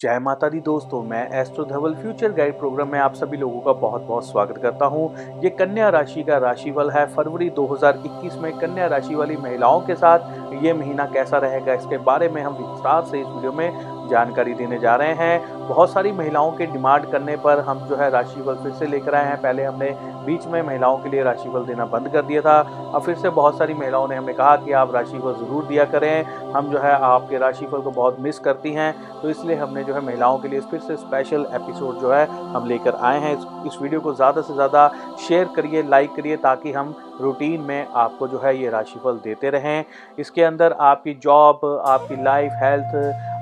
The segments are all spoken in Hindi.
जय माता दी दोस्तों, मैं astro Dhaval future guide program में आप सभी लोगों का बहुत बहुत स्वागत करता हूँ। ये कन्या राशि का राशिफल है फरवरी 2021 में। कन्या राशि वाली महिलाओं के साथ ये महीना कैसा रहेगा, इसके बारे में हम विस्तार से इस वीडियो में जानकारी देने जा रहे हैं। बहुत सारी महिलाओं के डिमांड करने पर हम जो है राशिफल फिर से लेकर आए हैं। पहले हमने बीच में महिलाओं के लिए राशिफल देना बंद कर दिया था। अब फिर से बहुत सारी महिलाओं ने हमें कहा कि आप राशिफल ज़रूर दिया करें। हम जो है आपके राशिफल को बहुत मिस करती हैं। तो इसलिए हमने जो है महिलाओं के लिए फिर से स्पेशल एपिसोड जो है हम लेकर आए हैं। इस, इस वीडियो को ज़्यादा से ज़्यादा शेयर करिए लाइक करिए ताकि हम रूटीन में आपको जो है ये राशिफल देते रहें। इसके अंदर आपकी जॉब आपकी लाइफ हेल्थ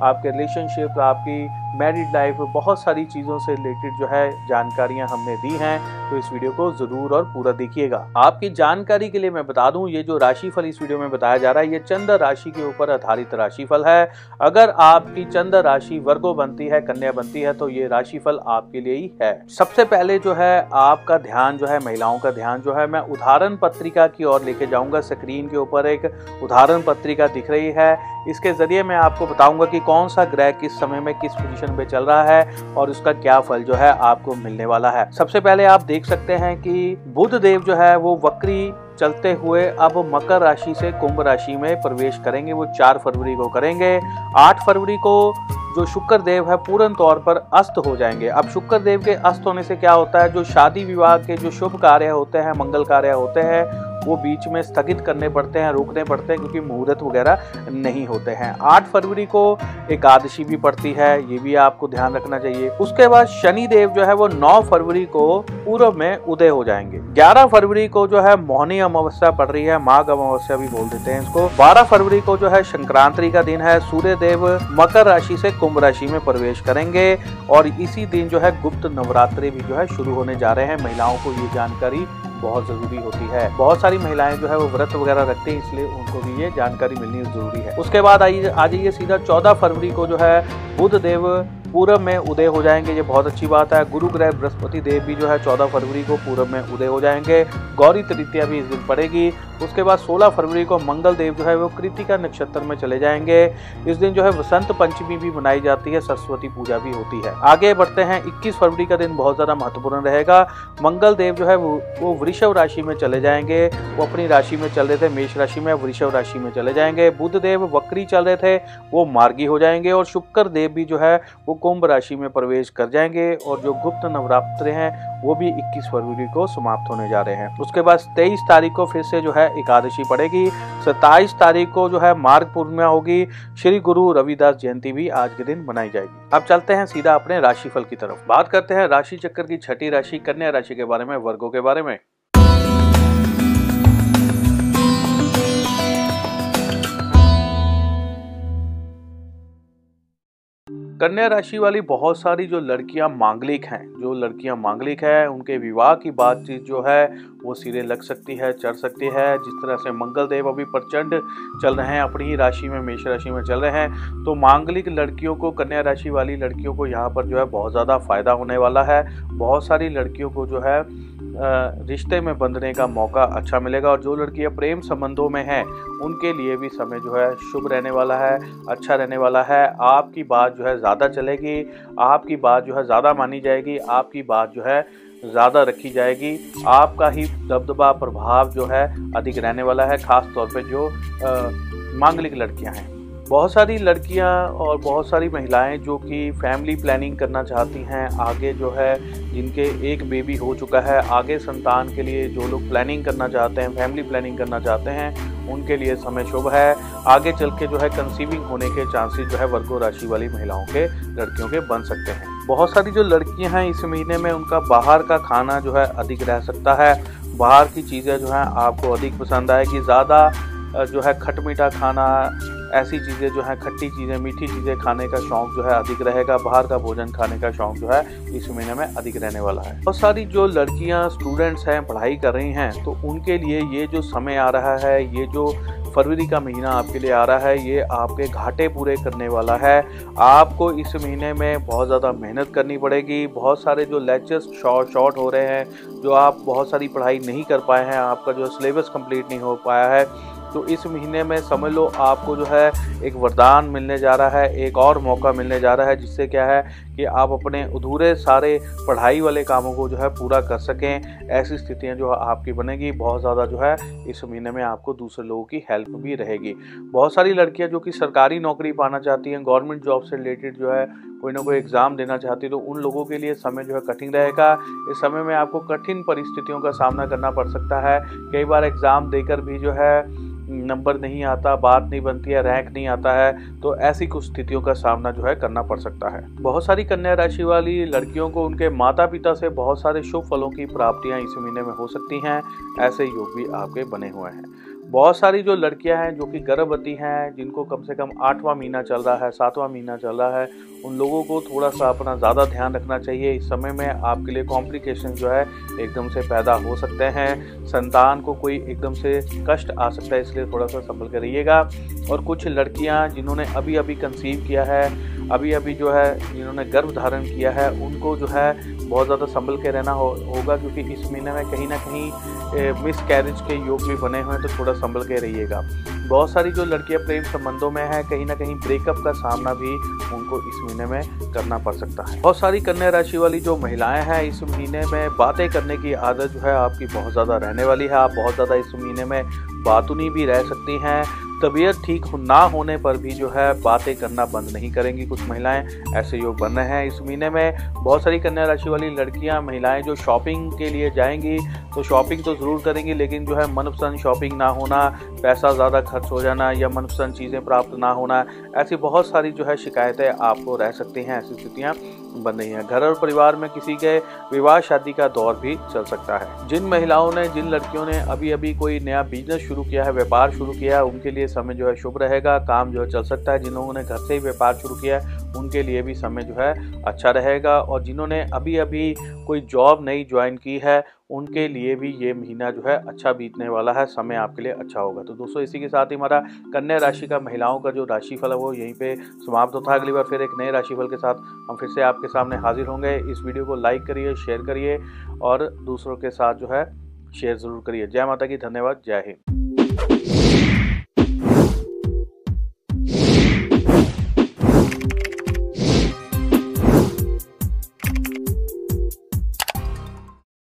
आपके रिलेशनशिप आपकी मैरिड लाइफ बहुत सारी चीज़ों से रिलेटेड जो है, जानकारियाँ हमने दी हैं तो इस वीडियो को ज़रूर और पूरा देखिएगा। आपकी जानकारी के लिए मैं बता दूँ, ये जो राशिफल इस वीडियो में बताया जा रहा है, ये चंद्र राशि के ऊपर आधारित राशिफल है। अगर आपकी चंद्र राशि वर्गो बनती है, कन्या बनती है तो ये राशिफल आपके लिए ही है। सबसे पहले जो है, आपका ध्यान जो है, महिलाओं का ध्यान जो है, मैं उदाहरण पत्रिका की ओर लेके जाऊँगा। स्क्रीन के ऊपर एक उदाहरण पत्रिका दिख रही है। इसके ज़रिए मैं आपको बताऊँगा कि कौन सा ग्रह किस समय में किस पोजीशन पे चल रहा है और उसका क्या फल जो है आपको मिलने वाला है। सबसे पहले आप देख सकते हैं कि बुध देव जो है वो वक्री चलते हुए अब मकर राशि से कुंभ राशि में प्रवेश करेंगे। वो चार फरवरी को करेंगे। आठ फरवरी को जो शुक्र देव है पूर्ण तौर पर अस्त हो जाएँगे। अब शुक्र देव के अस्त होने से क्या होता है? जो शादी विवाह के जो शुभ कार्य होते हैं, मंगल कार्य होते हैं वो बीच में स्थगित करने पड़ते हैं, रोकने पड़ते हैं क्योंकि मुहूर्त वगैरह नहीं होते हैं। आठ फरवरी को एकादशी भी पड़ती है, ये भी आपको ध्यान रखना चाहिए। उसके बाद शनि देव जो है वो नौ फरवरी को पूर्व में उदय हो जाएँगे। ग्यारह फरवरी को जो है मोहनी अमावस्या पड़ रही है, माघ अमावस्या भी बोल देते हैं इसको। बारह फरवरी को जो है संक्रांति का दिन है सूर्य देव मकर राशि से कुंभ राशि में प्रवेश करेंगे और इसी दिन जो है गुप्त नवरात्रि भी जो है शुरू होने जा रहे हैं। महिलाओं को ये जानकारी बहुत ज़रूरी होती है। बहुत सारी महिलाएँ जो है वो व्रत वगैरह रखते हैं, इसलिए उनको भी ये जानकारी मिलनी ज़रूरी है। उसके बाद आइए आ जाइए सीधा चौदह फरवरी को जो है बुद्ध देव पूरब में उदय हो जाएँगे। ये बहुत अच्छी बात है। गुरु ग्रह बृहस्पति देव भी जो है चौदह फरवरी को पूरब में उदय हो जाएँगे। गौरी तृतीया भी इस दिन पड़ेगी। उसके बाद 16 फरवरी को मंगल देव जो है वो कृतिका नक्षत्र में चले जाएँगे। इस दिन जो है वसंत पंचमी भी मनाई जाती है, सरस्वती पूजा भी होती है। आगे बढ़ते हैं 21 फरवरी का दिन बहुत ज़्यादा महत्वपूर्ण रहेगा। मंगल देव जो है वो वृषभ राशि में चले जाएँगे। वो अपनी राशि में चल रहे थे, मेष राशि में वृषभ राशि में चले जाएँगे। बुद्ध देव वक्री चल रहे थे, वो मार्गी हो जाएँगे और शुक्र देव भी जो है वो कुंभ राशि में प्रवेश कर जाएँगे और जो गुप्त नवरात्र हैं, वो भी 21 फरवरी को समाप्त होने जा रहे हैं। उसके बाद 23 तारीख को फिर से जो है एकादशी पड़ेगी। 27 तारीख को जो है मार्ग पूर्णिमा होगी। श्री गुरु रविदास जयंती भी आज के दिन मनाई जाएगी। अब चलते हैं सीधा अपने राशिफल की तरफ़। बात करते हैं राशि चक्र की छठी राशि, कन्या राशि के बारे में, वर्गों के बारे में। कन्या राशि वाली बहुत सारी जो लड़कियाँ मांगलिक हैं, जो लड़कियाँ मांगलिक हैं, उनके विवाह की बातचीत जो है, वो सिरे लग सकती है, चढ़ सकती है, जिस तरह से मंगल देव अभी प्रचंड चल रहे हैं, अपनी ही राशि में, मेष राशि में चल रहे हैं तो मांगलिक लड़कियों को, कन्या राशि वाली लड़कियों को यहाँ पर जो है बहुत ज़्यादा फ़ायदा होने वाला है। बहुत सारी लड़कियों को जो है रिश्ते में बंधने का मौका अच्छा मिलेगा और जो लड़कियाँ प्रेम संबंधों में हैं, उनके लिए भी समय जो है शुभ रहने वाला है अच्छा रहने वाला है। आपकी बात जो है ज़्यादा चलेगी, आपकी बात जो है ज़्यादा मानी जाएगी, आपकी बात जो है ज़्यादा रखी जाएगी। आपका ही दबदबा प्रभाव जो है अधिक रहने वाला है ख़ास तौर पे जो मांगलिक लड़कियाँ हैं। बहुत सारी लड़कियाँ और बहुत सारी महिलाएँ जो कि फैमिली प्लानिंग करना चाहती हैं, आगे जो है, जिनके एक बेबी हो चुका है, आगे संतान के लिए जो लोग प्लानिंग करना चाहते हैं फैमिली प्लानिंग करना चाहते हैं, उनके लिए समय शुभ है। आगे चल के जो है कंसीविंग होने के चांसेस जो है, वर्गो राशि वाली महिलाओं के, लड़कियों के बन सकते हैं। बहुत सारी जो लड़कियाँ हैं, इस महीने में उनका बाहर का खाना जो है, अधिक रह सकता है। बाहर की चीज़ें जो हैं, आपको अधिक पसंद आएगी। ज़्यादा जो है खट मीठा खाना ऐसी चीज़ें जो है, खट्टी चीज़ें, मीठी चीज़ें खाने का शौक जो है अधिक रहेगा, बाहर का भोजन खाने का शौक जो है इस महीने में अधिक रहने वाला है। बहुत सारी जो लड़कियाँ स्टूडेंट्स हैं, पढ़ाई कर रही हैं तो उनके लिए ये जो समय आ रहा है, ये जो फरवरी का महीना आपके लिए आ रहा है, ये आपके घाटे पूरे करने वाला है। आपको इस महीने में बहुत ज़्यादा मेहनत करनी पड़ेगी। बहुत सारे जो लेक्चर्स शॉर्ट शॉर्ट हो रहे हैं, जो आप बहुत सारी पढ़ाई नहीं कर पाए हैं, आपका जो सिलेबस कंप्लीट नहीं हो पाया है तो इस महीने में समझ लो आपको जो है एक वरदान मिलने जा रहा है, एक और मौका मिलने जा रहा है, जिससे क्या है कि आप अपने अधूरे सारे पढ़ाई वाले कामों को जो है पूरा कर सकें। ऐसी स्थितियाँ जो है आपकी बनेगी, बहुत ज़्यादा जो है इस महीने में आपको दूसरे लोगों की हेल्प भी रहेगी। बहुत सारी लड़कियाँ जो कि सरकारी नौकरी पाना चाहती हैं, गवर्नमेंट जॉब से रिलेटेड जो है कोई ना कोई एग्ज़ाम देना चाहती तो उन लोगों के लिए समय जो है कठिन रहेगा। इस समय में आपको कठिन परिस्थितियों का सामना करना पड़ सकता है। कई बार एग्ज़ाम देकर भी जो है नंबर नहीं आता, बात नहीं बनती है, रैंक नहीं आता है तो ऐसी कुछ स्थितियों का सामना जो है करना पड़ सकता है। बहुत सारी कन्या राशि वाली लड़कियों को उनके माता पिता से बहुत सारे शुभ फलों की प्राप्तियाँ इस महीने में हो सकती हैं, ऐसे योग भी आपके बने हुए हैं। बहुत सारी जो लड़कियाँ हैं, जो कि गर्भवती हैं, जिनको कम से कम आठवां महीना चल रहा है, सातवां महीना चल रहा है, उन लोगों को थोड़ा सा अपना ज़्यादा ध्यान रखना चाहिए। इस समय में आपके लिए कॉम्प्लिकेशन जो है, एकदम से पैदा हो सकते हैं। संतान को कोई एकदम से कष्ट आ सकता है, इसलिए थोड़ा सा संभल कर रहिएगा। और कुछ लड़कियाँ, जिन्होंने अभी अभी कंसीव किया है अभी अभी जो है जिन्होंने गर्भ धारण किया है उनको जो है बहुत ज़्यादा संभल के रहना हो, होगा क्योंकि इस महीने में कहीं ना कहीं मिस कैरेज के योग भी बने हुए हैं तो थोड़ा संभल के रहिएगा। बहुत सारी जो लड़कियाँ प्रेम संबंधों में हैं कहीं ना कहीं ब्रेकअप का सामना भी उनको इस महीने में करना पड़ सकता है। बहुत सारी कन्या राशि वाली जो महिलाएँ हैं इस महीने में बातें करने की आदत जो है आपकी बहुत ज़्यादा रहने वाली है। आप बहुत ज़्यादा इस महीने में बातुनी भी रह सकती हैं तबीयत ठीक ना होने पर भी जो है बातें करना बंद नहीं करेंगी। कुछ महिलाएँ ऐसे योग बन रहे हैं। इस महीने में बहुत सारी कन्या राशि वाली लड़कियाँ महिलाएँ जो शॉपिंग के लिए जाएँगी तो शॉपिंग तो ज़रूर करेंगी, लेकिन जो है मनपसंद शॉपिंग ना होना, पैसा ज़्यादा खर्च हो जाना या मनपसंद चीज़ें प्राप्त ना होना, ऐसी बहुत सारी जो है शिकायतें आपको रह सकती हैं, ऐसी स्थितियाँ। बन रही है। घर और परिवार में किसी के विवाह शादी का दौर भी चल सकता है। जिन महिलाओं ने, जिन लड़कियों ने अभी अभी कोई नया बिज़नेस शुरू किया है, व्यापार शुरू किया है, उनके लिए समय जो है शुभ रहेगा, काम जो है चल सकता है। जिन लोगों ने घर से ही व्यापार शुरू किया है, उनके लिए भी समय जो है अच्छा रहेगा। और जिन्होंने अभी अभी कोई जॉब नहीं ज्वाइन की है उनके लिए भी ये महीना जो है अच्छा बीतने वाला है, समय आपके लिए अच्छा होगा। तो दोस्तों, इसी के साथ ही हमारा कन्या राशि का महिलाओं का जो राशिफल है, वो यहीं पे समाप्त होता है। अगली बार फिर एक नए राशिफल के साथ हम फिर से आपके सामने हाजिर होंगे। इस वीडियो को लाइक करिए, शेयर करिए और दूसरों के साथ जो है, शेयर ज़रूर करिए। जय माता की धन्यवाद, जय हिंद।